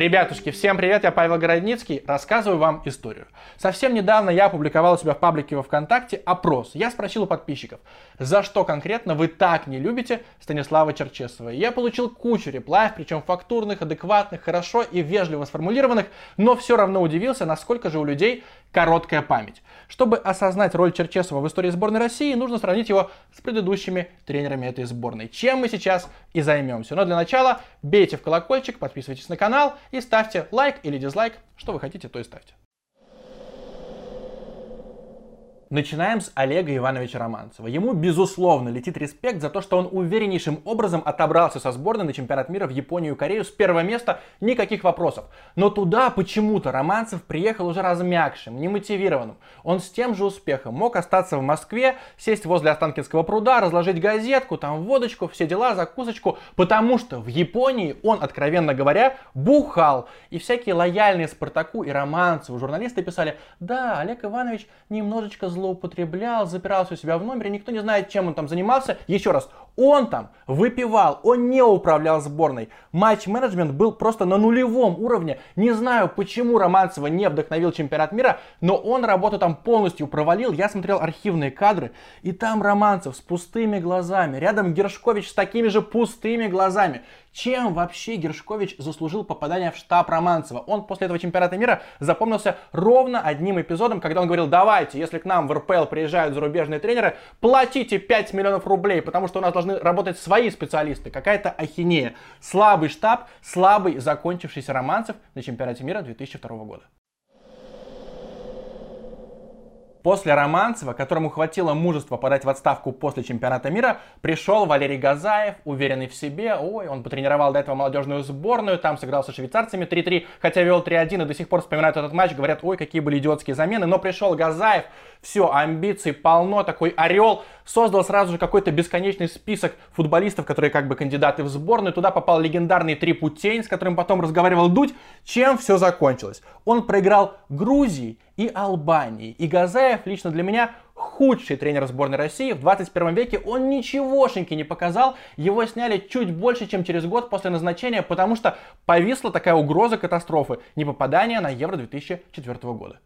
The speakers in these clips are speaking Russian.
Ребятушки, всем привет, я Павел Городницкий, рассказываю вам историю. Совсем недавно я опубликовал у себя в паблике во ВКонтакте опрос. Я спросил у подписчиков, за что конкретно вы так не любите Станислава Черчесова. Я получил кучу реплаев, причем фактурных, адекватных, хорошо и вежливо сформулированных, но все равно удивился, насколько же у людей короткая память. Чтобы осознать роль Черчесова в истории сборной России, нужно сравнить его с предыдущими тренерами этой сборной. Чем мы сейчас и займемся. Но для начала бейте в колокольчик, подписывайтесь на канал и ставьте лайк или дизлайк. Что вы хотите, то и ставьте. Начинаем с Олега Ивановича Романцева. Ему, безусловно, летит респект за то, что он увереннейшим образом отобрался со сборной на чемпионат мира в Японию и Корею с первого места, никаких вопросов. Но туда почему-то Романцев приехал уже размягшим, немотивированным. Он с тем же успехом мог остаться в Москве, сесть возле Останкинского пруда, разложить газетку, там водочку, все дела, закусочку, потому что в Японии он, откровенно говоря, бухал. И всякие лояльные Спартаку и Романцеву журналисты писали, да, Олег Иванович немножечко злой злоупотреблял, запирался у себя в номере, никто не знает, чем он там занимался. Еще раз, он там выпивал, он не управлял сборной. Матч-менеджмент был просто на нулевом уровне. Не знаю, почему Романцева не вдохновил чемпионат мира, но он работу там полностью провалил. Я смотрел архивные кадры, и там Романцев с пустыми глазами, рядом Гершкович с такими же пустыми глазами. Чем вообще Гершкович заслужил попадание в штаб Романцева? Он после этого чемпионата мира запомнился ровно одним эпизодом, когда он говорил, давайте, если к нам в РПЛ приезжают зарубежные тренеры, платите 5 миллионов рублей, потому что у нас должны работать свои специалисты. Какая-то ахинея. Слабый штаб, слабый закончившийся Романцев на чемпионате мира 2002 года. После Романцева, которому хватило мужества подать в отставку после чемпионата мира, пришел Валерий Газаев, уверенный в себе. Ой, он потренировал до этого молодежную сборную, там сыграл со швейцарцами 3-3, хотя вел 3-1 и до сих пор вспоминают этот матч, говорят, ой, какие были идиотские замены. Но пришел Газаев, все, амбиций полно, такой орел, создал сразу же какой-то бесконечный список футболистов, которые как бы кандидаты в сборную. Туда попал легендарный Трипутень, с которым потом разговаривал Дудь. Чем все закончилось? Он проиграл Грузии и Албании. И Газаев лично для меня худший тренер сборной России в 21 веке. Он ничегошеньки не показал. Его сняли чуть больше, чем через год после назначения, потому что повисла такая угроза катастрофы, не попадания на Евро 2004 года.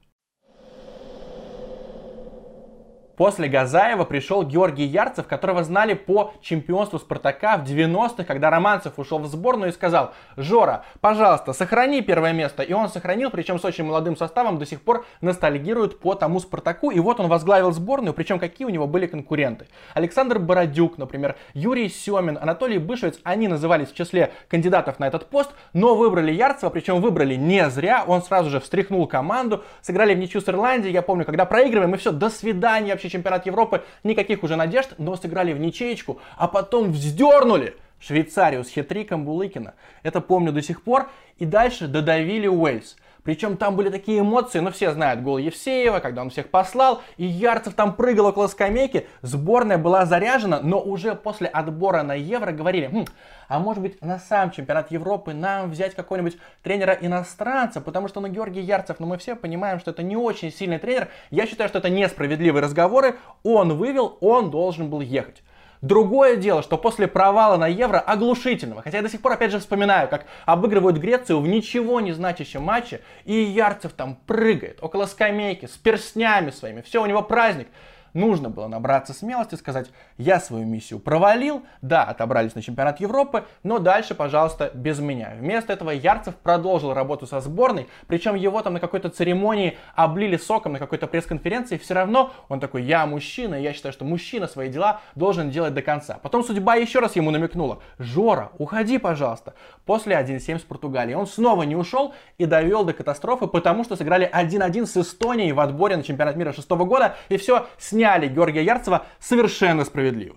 После Газаева пришел Георгий Ярцев, которого знали по чемпионству Спартака в 90-х, когда Романцев ушел в сборную и сказал, Жора, пожалуйста, сохрани первое место. И он сохранил, причем с очень молодым составом, до сих пор ностальгирует по тому Спартаку. И вот он возглавил сборную, причем какие у него были конкуренты. Александр Бородюк, например, Юрий Семин, Анатолий Бышевец, они назывались в числе кандидатов на этот пост, но выбрали Ярцева, причем выбрали не зря. Он сразу же встряхнул команду, сыграли в ничью с Ирландией, я помню, когда проигрываем, и все, до свидания, вообще чемпионат Европы, никаких уже надежд, но сыграли в ничеечку, а потом вздернули Швейцарию с хитриком Булыкина. Это помню до сих пор. И дальше додавили Уэльс. Причем там были такие эмоции, ну все знают гол Евсеева, когда он всех послал, и Ярцев там прыгал около скамейки, сборная была заряжена, но уже после отбора на Евро говорили, хм, а может быть на сам чемпионат Европы нам взять какого-нибудь тренера-иностранца, потому что, ну, Георгий Ярцев, ну, мы все понимаем, что это не очень сильный тренер, я считаю, что это несправедливые разговоры, он вывел, он должен был ехать. Другое дело, что после провала на Евро оглушительного, хотя я до сих пор опять же вспоминаю, как обыгрывают Грецию в ничего не значащем матче, и Ярцев там прыгает около скамейки с перстнями своими, все, у него праздник нужно было набраться смелости, сказать, я свою миссию провалил, да, отобрались на чемпионат Европы, но дальше, пожалуйста, без меня. Вместо этого Ярцев продолжил работу со сборной, причем его там на какой-то церемонии облили соком на какой-то пресс-конференции, все равно он такой, я мужчина, я считаю, что мужчина свои дела должен делать до конца. Потом судьба еще раз ему намекнула, Жора, уходи, пожалуйста. После 1-7 с Португалией он снова не ушел и довел до катастрофы, потому что сыграли 1-1 с Эстонией в отборе на чемпионат мира шестого года, и все, сняли сняли Георгия Ярцева совершенно справедливо.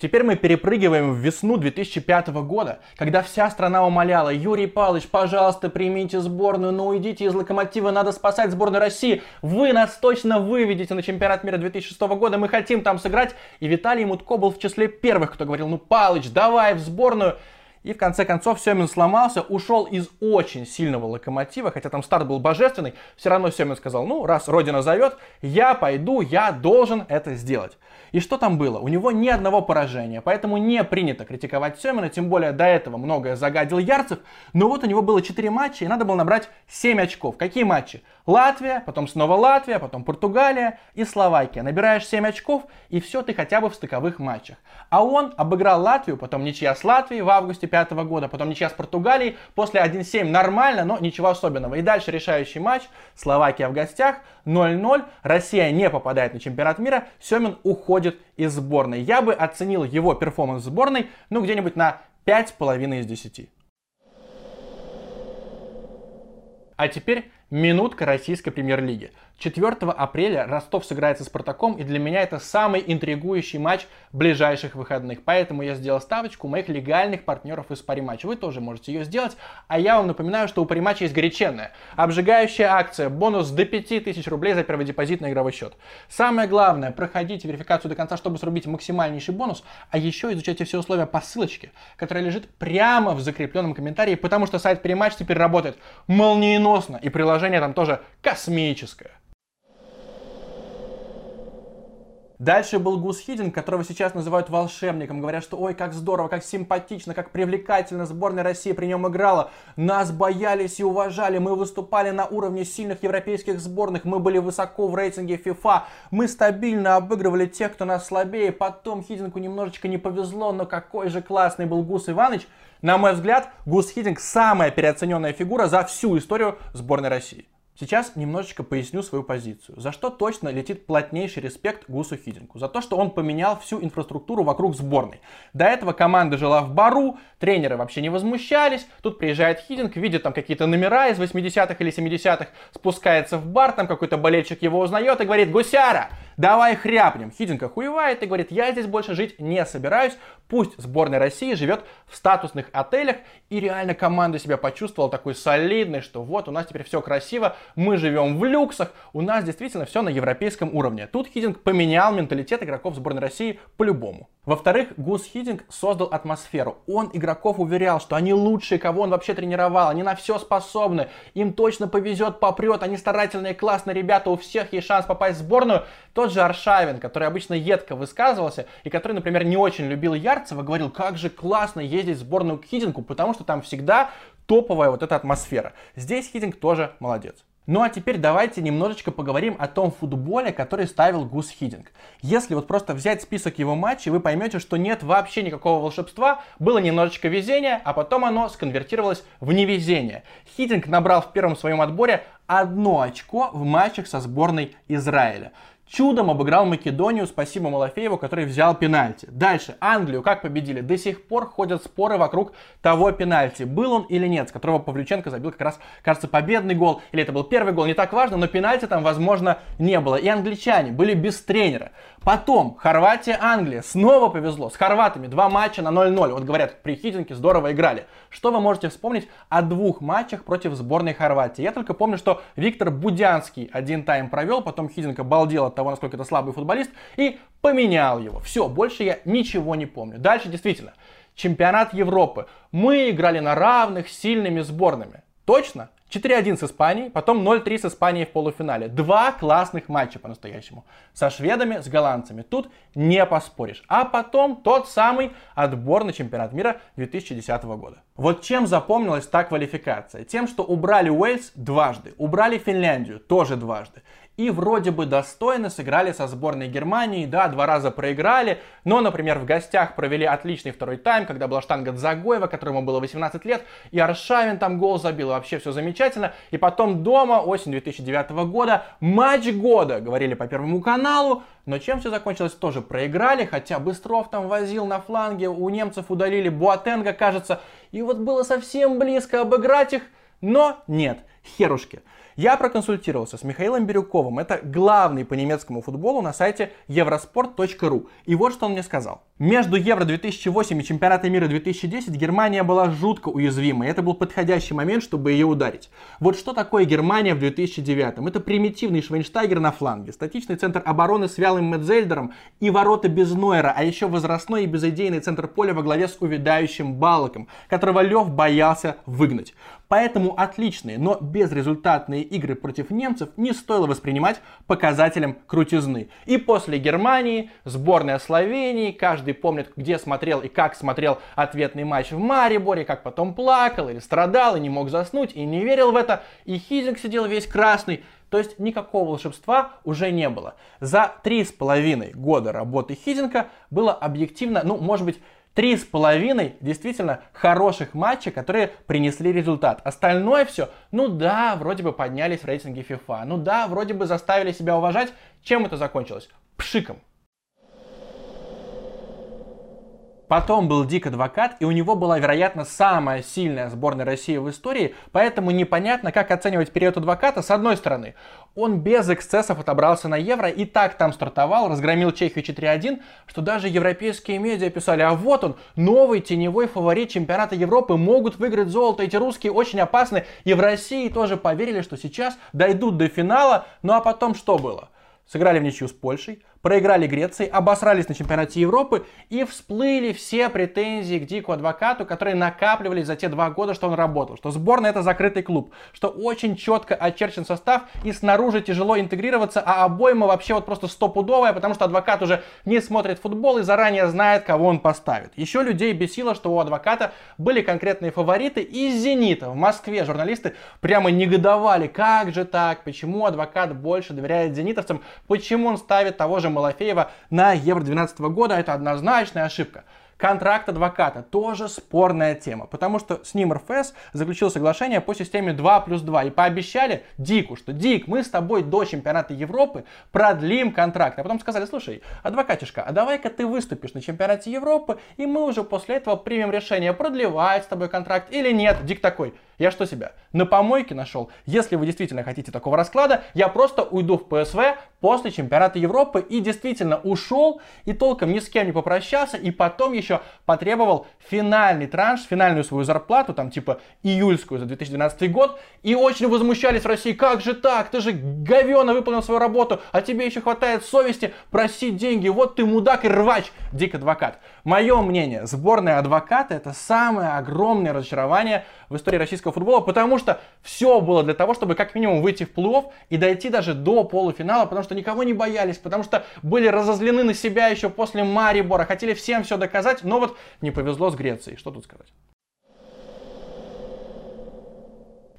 Теперь мы перепрыгиваем в весну 2005 года, когда вся страна умоляла, Юрий Павлович, пожалуйста, примите сборную, но уйдите из Локомотива, надо спасать сборную России. Вы нас точно выведете на чемпионат мира 2006 года, мы хотим там сыграть. И Виталий Мутко был в числе первых, кто говорил, ну, Павлович, давай в сборную. И в конце концов Семин сломался, ушел из очень сильного локомотива, хотя там старт был божественный, все равно Семин сказал, ну, раз Родина зовет, я пойду, я должен это сделать. И что там было? У него ни одного поражения, поэтому не принято критиковать Семина, тем более до этого многое загадил Ярцев, но вот у него было 4 матча, и надо было набрать 7 очков. Какие матчи? Латвия, потом снова Латвия, потом Португалия и Словакия. Набираешь 7 очков, и все, ты хотя бы в стыковых матчах. А он обыграл Латвию, потом ничья с Латвией в августе 2005 года, потом ничья с Португалией, после 1-7 нормально, но ничего особенного. И дальше решающий матч, Словакия в гостях, 0-0, Россия не попадает на чемпионат мира, Семин уходит из сборной. Я бы оценил его перформанс в сборной, ну, где-нибудь на 5,5 из 10. А теперь минутка российской премьер-лиги. 4 апреля Ростов сыграет со Спартаком, и для меня это самый интригующий матч ближайших выходных. Поэтому я сделал ставочку у моих легальных партнеров из Париматча. Вы тоже можете ее сделать. А я вам напоминаю, что у Париматча есть горяченная, обжигающая акция, бонус до 5000 рублей за первый депозит на игровой счет. Самое главное, проходите верификацию до конца, чтобы срубить максимальнейший бонус, а еще изучайте все условия по ссылочке, которая лежит прямо в закрепленном комментарии, потому что сайт Париматч теперь работает молниеносно, и приложение там тоже космическое. Дальше был Гус Хидин, которого сейчас называют волшебником. Говорят, что ой, как здорово, как симпатично, как привлекательно сборная России при нем играла. Нас боялись и уважали. Мы выступали на уровне сильных европейских сборных. Мы были высоко в рейтинге FIFA. Мы стабильно обыгрывали тех, кто нас слабее. Потом Хидинку немножечко не повезло, но какой же классный был Гус Иванович. На мой взгляд, Гус Хидинг самая переоцененная фигура за всю историю сборной России. Сейчас немножечко поясню свою позицию. За что точно летит плотнейший респект Гусу Хидинку? За то, что он поменял всю инфраструктуру вокруг сборной. До этого команда жила в бару, тренеры вообще не возмущались. Тут приезжает Хидинг, видит там какие-то номера из 80-х или 70-х, спускается в бар, там какой-то болельщик его узнает и говорит «Гусяра, давай хряпнем». Хидинг охуевает и говорит «Я здесь больше жить не собираюсь, пусть сборная России живет в статусных отелях». И реально команда себя почувствовала такой солидной, что вот у нас теперь все красиво, мы живем в люксах, у нас действительно все на европейском уровне. Тут Хидинг поменял менталитет игроков сборной России по-любому. Во-вторых, Гус Хидинг создал атмосферу. Он игроков уверял, что они лучшие, кого он вообще тренировал, они на все способны, им точно повезет, попрет, они старательные, классные ребята, у всех есть шанс попасть в сборную. Тот же Аршавин, который обычно едко высказывался, и который, например, не очень любил Ярцева, говорил, как же классно ездить в сборную к Хидингу, потому что там всегда топовая вот эта атмосфера. Здесь Хидинг тоже молодец. Ну а теперь давайте немножечко поговорим о том футболе, который ставил Гус Хидинг. Если вот просто взять список его матчей, вы поймете, что нет вообще никакого волшебства, было немножечко везения, а потом оно сконвертировалось в невезение. Хидинг набрал в первом своем отборе одно очко в матчах со сборной Израиля чудом обыграл Македонию, спасибо Малафееву, который взял пенальти. Дальше, Англию как победили? До сих пор ходят споры вокруг того пенальти, был он или нет, с которого Павлюченко забил как раз, кажется, победный гол, или это был первый гол, не так важно, но пенальти там, возможно, не было. И англичане были без тренера. Потом, Хорватия, Англия, снова повезло, с хорватами два матча на 0-0. Вот говорят, при Хитинке здорово играли. Что вы можете вспомнить о двух матчах против сборной Хорватии? Я только помню, что Виктор Будянский один тайм провел, потом Хитинка балдел от того, насколько это слабый футболист, и поменял его. Все, больше я ничего не помню. Дальше действительно, чемпионат Европы. Мы играли на равных сильными сборными. Точно? 4-1 с Испанией, потом 0-3 с Испанией в полуфинале. Два классных матча по-настоящему. Со шведами, с голландцами. Тут не поспоришь. А потом тот самый отбор на чемпионат мира 2010 года. Вот чем запомнилась та квалификация? Тем, что убрали Уэльс дважды, убрали Финляндию тоже дважды и вроде бы достойно сыграли со сборной Германии, да, два раза проиграли, но, например, в гостях провели отличный второй тайм, когда была штанга Дзагоева, которому было 18 лет, и Аршавин там гол забил, вообще все замечательно, и потом дома, осень 2009 года, матч года, говорили по Первому каналу, но чем все закончилось, тоже проиграли, хотя Быстров там возил на фланге, у немцев удалили Буатенга, кажется, и вот было совсем близко обыграть их, но нет, херушки. Я проконсультировался с Михаилом Бирюковым, это главный по немецкому футболу на сайте eurosport.ru. И вот что он мне сказал. Между Евро 2008 и Чемпионатом мира 2010 Германия была жутко уязвимой. Это был подходящий момент, чтобы ее ударить. Вот что такое Германия в 2009? Это примитивный Швейнштайгер на фланге, статичный центр обороны с вялым Медзельдером и ворота без Нойера, а еще возрастной и безыдейный центр поля во главе с увядающим Балоком, которого Лев боялся выгнать. Поэтому отличные, но безрезультатные игры против немцев не стоило воспринимать показателем крутизны. И после Германии, сборная Словении, каждый помнит, где смотрел и как смотрел ответный матч в Мариборе, как потом плакал или страдал и не мог заснуть и не верил в это. И Хизинг сидел весь красный. То есть никакого волшебства уже не было. За три с половиной года работы Хизинга было объективно, ну, может быть, Три с половиной действительно хороших матча, которые принесли результат. Остальное все, ну да, вроде бы поднялись в рейтинге FIFA. Ну да, вроде бы заставили себя уважать. Чем это закончилось? Пшиком. Потом был Дик Адвокат, и у него была, вероятно, самая сильная сборная России в истории, поэтому непонятно, как оценивать период Адвоката с одной стороны. Он без эксцессов отобрался на Евро и так там стартовал, разгромил Чехию 4-1, что даже европейские медиа писали, а вот он, новый теневой фаворит чемпионата Европы, могут выиграть золото, эти русские очень опасны, и в России тоже поверили, что сейчас дойдут до финала, ну а потом что было? Сыграли в ничью с Польшей, проиграли Греции, обосрались на чемпионате Европы и всплыли все претензии к Дику Адвокату, которые накапливались за те два года, что он работал. Что сборная это закрытый клуб, что очень четко очерчен состав и снаружи тяжело интегрироваться, а обойма вообще вот просто стопудовая, потому что адвокат уже не смотрит футбол и заранее знает, кого он поставит. Еще людей бесило, что у адвоката были конкретные фавориты из «Зенита». В Москве журналисты прямо негодовали, как же так, почему адвокат больше доверяет зенитовцам, почему он ставит того же же Малафеева на Евро 2012 года, это однозначная ошибка. Контракт адвоката тоже спорная тема, потому что с ним РФС заключил соглашение по системе 2 плюс 2 и пообещали Дику, что Дик, мы с тобой до чемпионата Европы продлим контракт. А потом сказали, слушай, адвокатишка, а давай-ка ты выступишь на чемпионате Европы, и мы уже после этого примем решение, продлевать с тобой контракт или нет. Дик такой, я что себя, на помойке нашел? Если вы действительно хотите такого расклада, я просто уйду в ПСВ после чемпионата Европы и действительно ушел и толком ни с кем не попрощался, и потом еще потребовал финальный транш, финальную свою зарплату, там типа июльскую за 2012 год, и очень возмущались в России, как же так, ты же говенно выполнил свою работу, а тебе еще хватает совести просить деньги, вот ты мудак и рвач, дик адвокат. Мое мнение, сборная адвоката это самое огромное разочарование в истории российского российского футбола, потому что все было для того, чтобы как минимум выйти в плей-офф и дойти даже до полуфинала, потому что никого не боялись, потому что были разозлены на себя еще после Марибора, хотели всем все доказать, но вот не повезло с Грецией. Что тут сказать?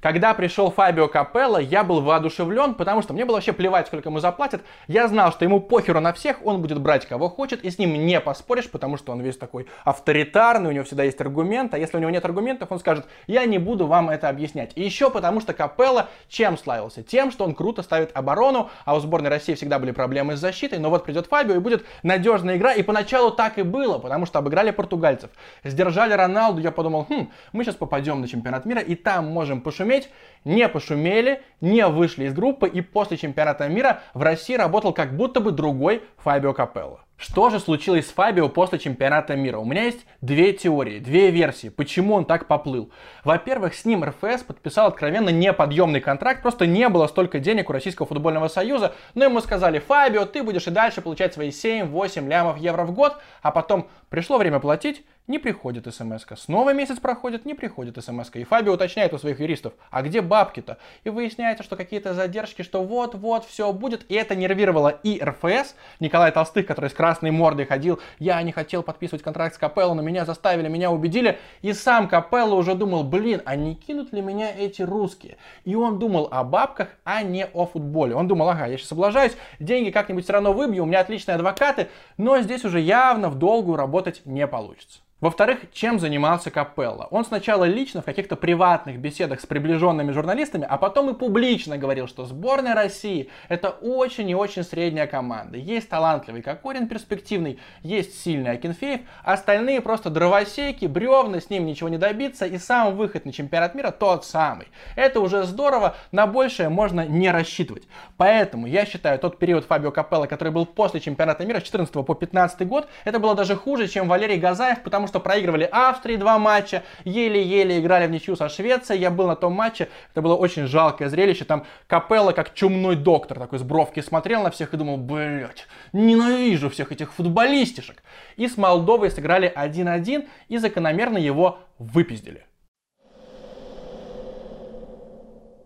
Когда пришел Фабио Капелло, я был воодушевлен, потому что мне было вообще плевать, сколько ему заплатят. Я знал, что ему похеру на всех, он будет брать кого хочет, и с ним не поспоришь, потому что он весь такой авторитарный, у него всегда есть аргумент, а если у него нет аргументов, он скажет, я не буду вам это объяснять. И еще потому, что Капелло чем славился? Тем, что он круто ставит оборону, а у сборной России всегда были проблемы с защитой, но вот придет Фабио и будет надежная игра, и поначалу так и было, потому что обыграли португальцев, сдержали Роналду, я подумал, хм, мы сейчас попадем на чемпионат мира, и там можем пошуметь шуметь, не пошумели, не вышли из группы и после чемпионата мира в России работал как будто бы другой Фабио Капелло. Что же случилось с Фабио после чемпионата мира? У меня есть две теории, две версии, почему он так поплыл. Во-первых, с ним РФС подписал откровенно неподъемный контракт, просто не было столько денег у Российского футбольного союза, но ему сказали, Фабио, ты будешь и дальше получать свои 7-8 лямов евро в год, а потом пришло время платить, не приходит смс -ка. Снова месяц проходит, не приходит смс -ка. И Фабио уточняет у своих юристов, а где бабки-то? И выясняется, что какие-то задержки, что вот-вот все будет. И это нервировало и РФС, Николай Толстых, который с красной мордой ходил, я не хотел подписывать контракт с Капелло, но меня заставили, меня убедили. И сам Капелло уже думал, блин, а не кинут ли меня эти русские? И он думал о бабках, а не о футболе. Он думал, ага, я сейчас облажаюсь, деньги как-нибудь все равно выбью, у меня отличные адвокаты, но здесь уже явно в долгую работать не получится. Во-вторых, чем занимался Капелла? Он сначала лично в каких-то приватных беседах с приближенными журналистами, а потом и публично говорил, что сборная России это очень и очень средняя команда. Есть талантливый Кокорин перспективный, есть сильный Акинфеев, остальные просто дровосеки, бревны, с ним ничего не добиться, и сам выход на чемпионат мира тот самый. Это уже здорово, на большее можно не рассчитывать. Поэтому я считаю, тот период Фабио Капелла, который был после чемпионата мира с 14 по 15 год, это было даже хуже, чем Валерий Газаев, потому что проигрывали Австрии два матча, еле-еле играли в ничью со Швецией. Я был на том матче, это было очень жалкое зрелище. Там Капелла как чумной доктор такой с бровки смотрел на всех и думал, блять, ненавижу всех этих футболистишек. И с Молдовой сыграли 1-1 и закономерно его выпиздили.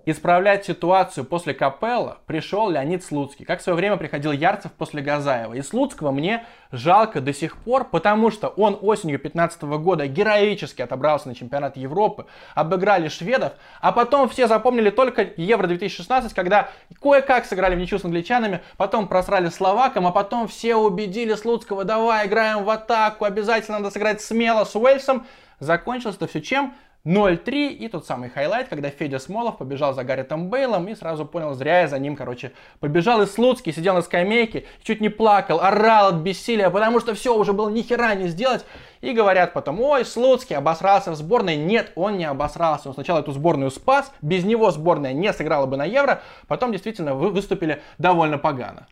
Исправлять ситуацию после Капелла пришел Леонид Слуцкий, как в свое время приходил Ярцев после Газаева. И Слуцкого мне жалко до сих пор, потому что он осенью 2015 года героически отобрался на чемпионат Европы, обыграли шведов, а потом все запомнили только Евро 2016, когда кое-как сыграли в ничью с англичанами, потом просрали словакам, а потом все убедили Слуцкого, давай играем в атаку, обязательно надо сыграть смело с Уэльсом. Закончилось это все чем? 0-3 и тот самый highlight, когда Федя Смолов побежал за Гаретом Бэйлом и сразу понял, зря я за ним, короче, побежал и Слуцкий, сидел на скамейке, чуть не плакал, орал от бессилия, потому что все, уже было ни хера не сделать. И говорят потом, ой, Слуцкий обосрался в сборной. Нет, он не обосрался. Он сначала эту сборную спас, без него сборная не сыграла бы на Евро, потом действительно выступили довольно погано.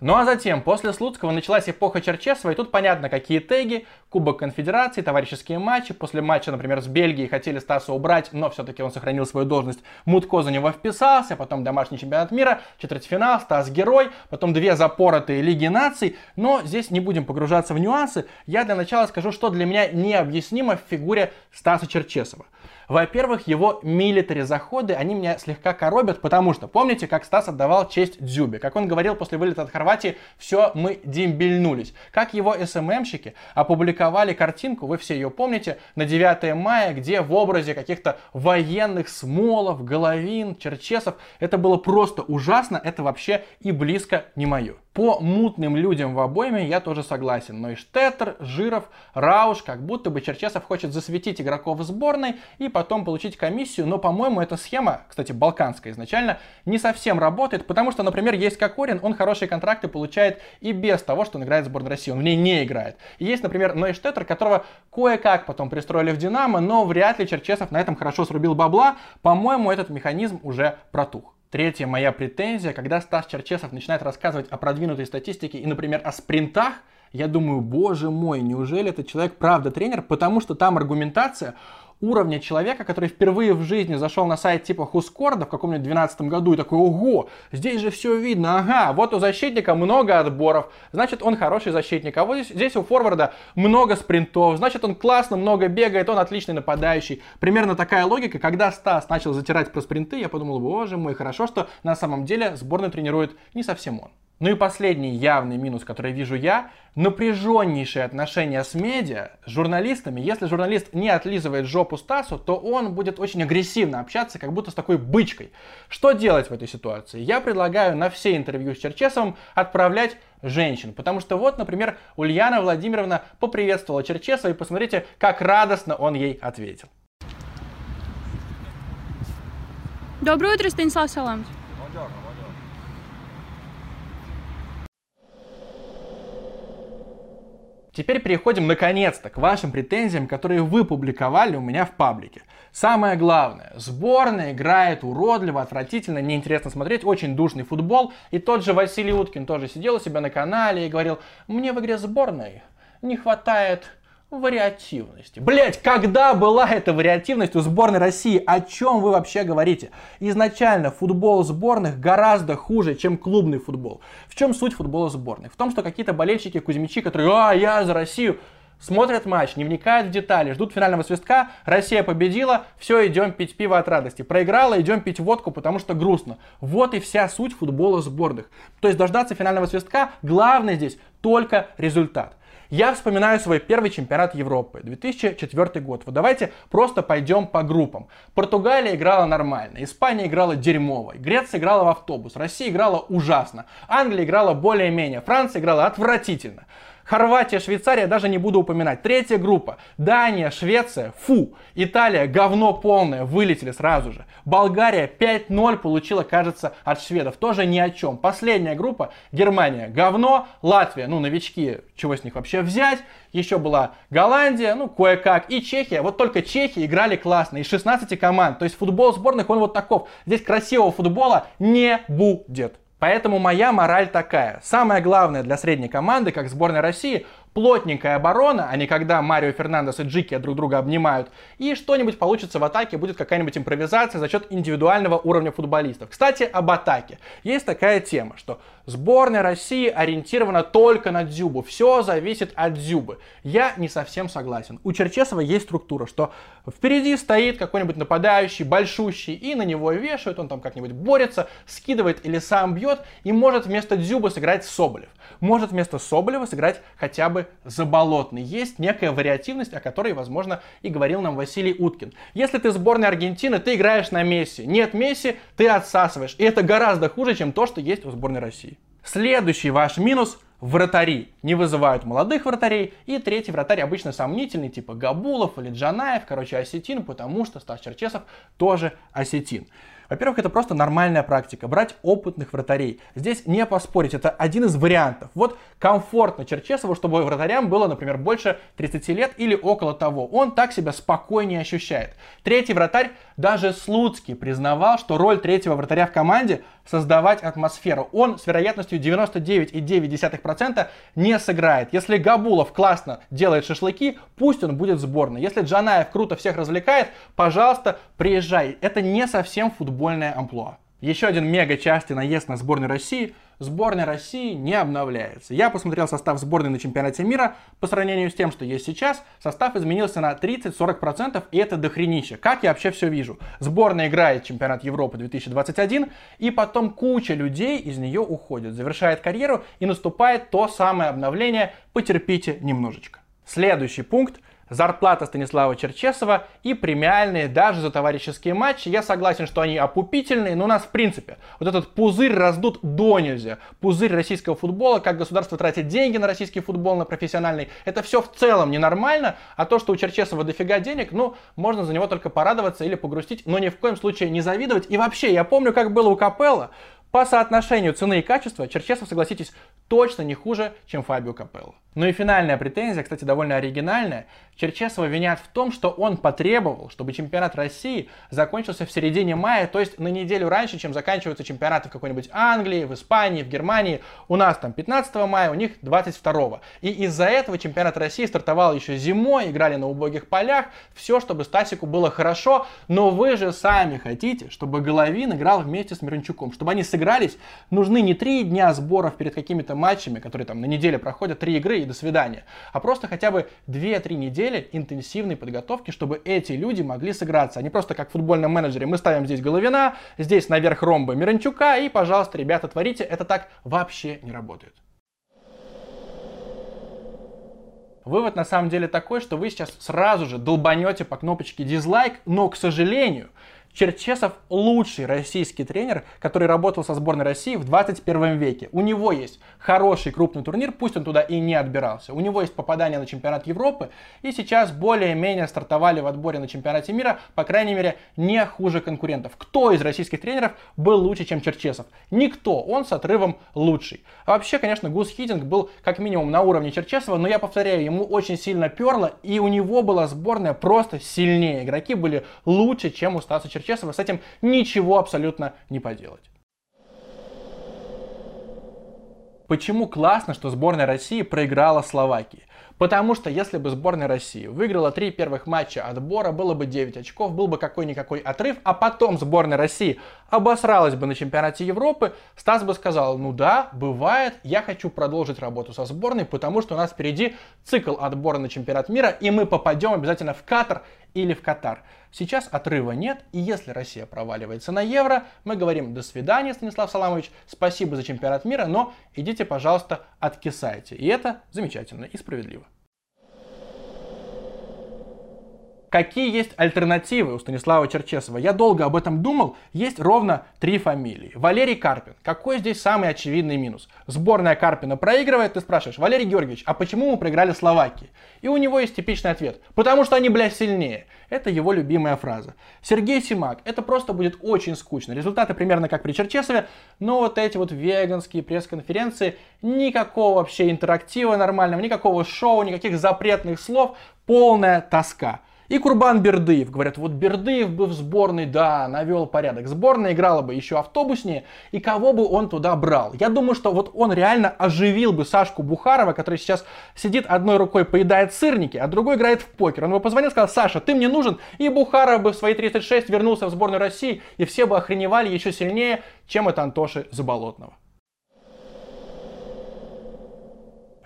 Ну а затем, после Слуцкого началась эпоха Черчесова, и тут понятно, какие теги, Кубок Конфедерации, товарищеские матчи. После матча, например, с Бельгией хотели Стаса убрать, но все-таки он сохранил свою должность. Мутко за него вписался, потом домашний чемпионат мира, четвертьфинал, Стас герой, потом две запоротые Лиги наций. Но здесь не будем погружаться в нюансы. Я для начала скажу, что для меня необъяснимо в фигуре Стаса Черчесова. Во-первых, его милитари заходы, они меня слегка коробят, потому что, помните, как Стас отдавал честь Дзюбе? Как он говорил после вылета от Хорватии, все, мы дембельнулись. Как его СММщики опубликовали картинку, вы все ее помните, на 9 мая, где в образе каких-то военных Смолов, Головин, Черчесов, это было просто ужасно, это вообще и близко не мое. По мутным людям в обойме я тоже согласен. Но и Штеттер, Жиров, Рауш, как будто бы Черчесов хочет засветить игроков сборной и потом получить комиссию. Но, по-моему, эта схема, кстати, балканская изначально, не совсем работает, потому что, например, есть Кокорин, он хорошие контракты получает и без того, что он играет в сборной России. Он в ней не играет. И есть, например, Нойштеттер, которого кое-как потом пристроили в Динамо, но вряд ли Черчесов на этом хорошо срубил бабла. По-моему, этот механизм уже протух. Третья моя претензия, когда Стас Черчесов начинает рассказывать о продвинутой статистике и, например, о спринтах, я думаю, боже мой, неужели этот человек правда тренер? Потому что там аргументация уровня человека, который впервые в жизни зашел на сайт типа Хускорда в каком-нибудь 2012 году и такой, ого, здесь же все видно, ага, вот у защитника много отборов, значит он хороший защитник, а вот здесь, здесь у форварда много спринтов, значит он классно много бегает, он отличный нападающий. Примерно такая логика, когда Стас начал затирать про спринты, я подумал, боже мой, хорошо, что на самом деле сборную тренирует не совсем он. Ну и последний явный минус, который вижу я, напряженнейшие отношения с медиа, с журналистами. Если журналист не отлизывает жопу Стасу, то он будет очень агрессивно общаться, как будто с такой бычкой. Что делать в этой ситуации? Я предлагаю на все интервью с Черчесовым отправлять женщин. Потому что вот, например, Ульяна Владимировна поприветствовала Черчесова, и посмотрите, как радостно он ей ответил. Доброе утро, Станислав Саламович. Теперь переходим наконец-то к вашим претензиям, которые вы публиковали у меня в паблике. Самое главное, сборная играет уродливо, отвратительно, неинтересно смотреть, очень душный футбол. И тот же Василий Уткин тоже сидел у себя на канале и говорил, мне в игре сборной не хватает вариативности. Блять, когда была эта вариативность у сборной России? О чем вы вообще говорите? Изначально футбол сборных гораздо хуже, чем клубный футбол. В чем суть футбола сборных? В том, что какие-то болельщики Кузьмичи, которые «А, я за Россию», смотрят матч, не вникают в детали, ждут финального свистка, Россия победила, все, идем пить пиво от радости. Проиграла, идем пить водку, потому что грустно. Вот и вся суть футбола сборных. То есть дождаться финального свистка, главное здесь только результат. Я вспоминаю свой первый чемпионат Европы, 2004 год. Вот давайте просто пойдем по группам. Португалия играла нормально, Испания играла дерьмово, Греция играла в автобус, Россия играла ужасно, Англия играла более-менее, Франция играла отвратительно. Хорватия, Швейцария даже не буду упоминать. Третья группа. Дания, Швеция, фу. Италия, говно полное, вылетели сразу же. Болгария 5-0 получила, кажется, от шведов. Тоже ни о чем. Последняя группа. Германия, говно. Латвия, ну, новички, чего с них вообще взять. Еще была Голландия, ну, кое-как. И Чехия. Вот только Чехи играли классно. Из 16 команд. То есть футбол сборных, он вот таков. Здесь красивого футбола не будет. Поэтому моя мораль такая. Самое главное для средней команды, как сборной России, плотненькая оборона, а не когда Марио Фернандес и Джики друг друга обнимают, и что-нибудь получится в атаке, будет какая-нибудь импровизация за счет индивидуального уровня футболистов. Кстати, об атаке. Есть такая тема, что сборная России ориентирована только на Дзюбу. Все зависит от Дзюбы. Я не совсем согласен. У Черчесова есть структура, что впереди стоит какой-нибудь нападающий, большущий, и на него вешают, он там как-нибудь борется, скидывает или сам бьет, и может вместо Дзюбы сыграть Соболев. Может вместо Соболева сыграть хотя бы Заболотный. Есть некая вариативность, о которой, возможно, и говорил нам Василий Уткин. Если ты сборная Аргентины, ты играешь на Месси. Нет Месси, ты отсасываешь. И это гораздо хуже, чем то, что есть у сборной России. Следующий ваш минус – вратари не вызывают молодых вратарей. И третий вратарь обычно сомнительный, типа Габулов или Джанаев, короче, осетин, потому что Стас Черчесов тоже осетин. Во-первых, это просто нормальная практика. Брать опытных вратарей. Здесь не поспорить, это один из вариантов. Вот комфортно Черчесову, чтобы вратарям было, например, больше 30 лет или около того. Он так себя спокойнее ощущает. Третий вратарь, даже Слуцкий признавал, что роль третьего вратаря в команде создавать атмосферу. Он с вероятностью 99,9% не сыграет. Если Габулов классно делает шашлыки, пусть он будет сборной. Если Джанаев круто всех развлекает, пожалуйста, приезжай. Это не совсем футбольная амплуа. Еще один мега частый наезд на сборную России. Сборная России не обновляется. Я посмотрел состав сборной на чемпионате мира. По сравнению с тем, что есть сейчас, состав изменился на 30-40%, и это дохренище. Как я вообще все вижу? Сборная играет чемпионат Европы 2021, и потом куча людей из нее уходит, завершает карьеру, и наступает то самое обновление «потерпите немножечко». Следующий пункт зарплата Станислава Черчесова и премиальные даже за товарищеские матчи. Я согласен, что они опупительные, но у нас в принципе вот этот пузырь раздут до нельзя. Пузырь российского футбола, как государство тратит деньги на российский футбол, на профессиональный, это все в целом ненормально, а то, что у Черчесова дофига денег, ну, можно за него только порадоваться или погрустить, но ни в коем случае не завидовать. И вообще, я помню, как было у Капелла, по соотношению цены и качества Черчесов, согласитесь, точно не хуже, чем Фабио Капелло. Ну и финальная претензия, кстати, довольно оригинальная. Черчесова винят в том, что он потребовал, чтобы чемпионат России закончился в середине мая, то есть на неделю раньше, чем заканчиваются чемпионаты в какой-нибудь Англии, в Испании, в Германии. У нас там 15 мая, у них 22. И из-за этого чемпионат России стартовал еще зимой, играли на убогих полях, все, чтобы Стасику было хорошо, но вы же сами хотите, чтобы Головин играл вместе с Мирончуком, чтобы они сыгрались, нужны не три дня сборов перед какими-то матчами, которые там на неделе проходят, три игры и до свидания, а просто хотя бы 2-3 недели интенсивной подготовки, чтобы эти люди могли сыграться, а не просто как в футбольном менеджере мы ставим здесь Головина, здесь наверх ромба Миранчука и, пожалуйста, ребята, творите, это так вообще не работает. Вывод на самом деле такой, что вы сейчас сразу же долбанете по кнопочке дизлайк, но, к сожалению, Черчесов лучший российский тренер, который работал со сборной России в 21 веке. У него есть хороший крупный турнир, пусть он туда и не отбирался. У него есть попадание на чемпионат Европы, и сейчас более-менее стартовали в отборе на чемпионате мира, по крайней мере, не хуже конкурентов. Кто из российских тренеров был лучше, чем Черчесов? Никто, он с отрывом лучший. А вообще, конечно, Гус Хидинг был как минимум на уровне Черчесова, но я повторяю, ему очень сильно перло, и у него была сборная просто сильнее. Игроки были лучше, чем у Стаса Черчесова Черчесова, с этим ничего абсолютно не поделать. Почему классно, что сборная России проиграла Словакии? Потому что если бы сборная России выиграла три первых матча отбора, было бы 9 очков, был бы какой-никакой отрыв, а потом сборная России обосралась бы на чемпионате Европы, Стас бы сказал, ну да, бывает, я хочу продолжить работу со сборной, потому что у нас впереди цикл отбора на чемпионат мира, и мы попадем обязательно в Катар или в Катар. Сейчас отрыва нет, и если Россия проваливается на Евро, мы говорим «до свидания, Станислав Саламович, спасибо за чемпионат мира, но идите, пожалуйста, откисайте». И это замечательно и справедливо. Какие есть альтернативы у Станислава Черчесова? Я долго об этом думал. Есть ровно три фамилии. Валерий Карпин. Какой здесь самый очевидный минус? Сборная Карпина проигрывает, ты спрашиваешь, Валерий Георгиевич, а почему мы проиграли Словакии? И у него есть типичный ответ. Потому что они, блядь, сильнее. Это его любимая фраза. Сергей Симак. Это просто будет очень скучно. Результаты примерно как при Черчесове, но вот эти вот веганские пресс-конференции, никакого вообще интерактива нормального, никакого шоу, никаких запретных слов, полная тоска. И Курбан Бердыев. Говорят, вот Бердыев бы в сборной, да, навел порядок. Сборная играла бы еще автобуснее, и кого бы он туда брал? Я думаю, что вот он реально оживил бы Сашку Бухарова, который сейчас сидит одной рукой поедает сырники, а другой играет в покер. Он бы позвонил сказал, Саша, ты мне нужен, и Бухаров бы в свои 36 вернулся в сборную России, и все бы охреневали еще сильнее, чем это Антоши Заболотного.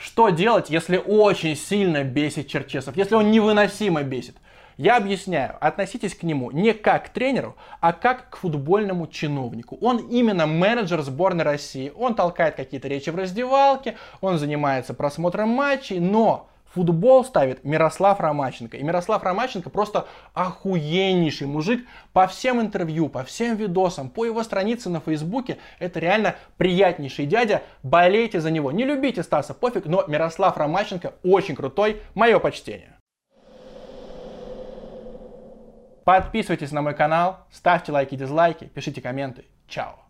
Что делать, если очень сильно бесит Черчесов, если он невыносимо бесит? Я объясняю, относитесь к нему не как к тренеру, а как к футбольному чиновнику. Он именно менеджер сборной России. Он толкает какие-то речи в раздевалке, он занимается просмотром матчей, но футбол ставит Мирослав Ромаченко. И Мирослав Ромаченко просто охуеннейший мужик по всем интервью, по всем видосам, по его странице на Фейсбуке. Это реально приятнейший дядя. Болейте за него. Не любите Стаса, пофиг, но Мирослав Ромаченко очень крутой. Мое почтение. Подписывайтесь на мой канал, ставьте лайки, дизлайки, пишите комменты. Чао!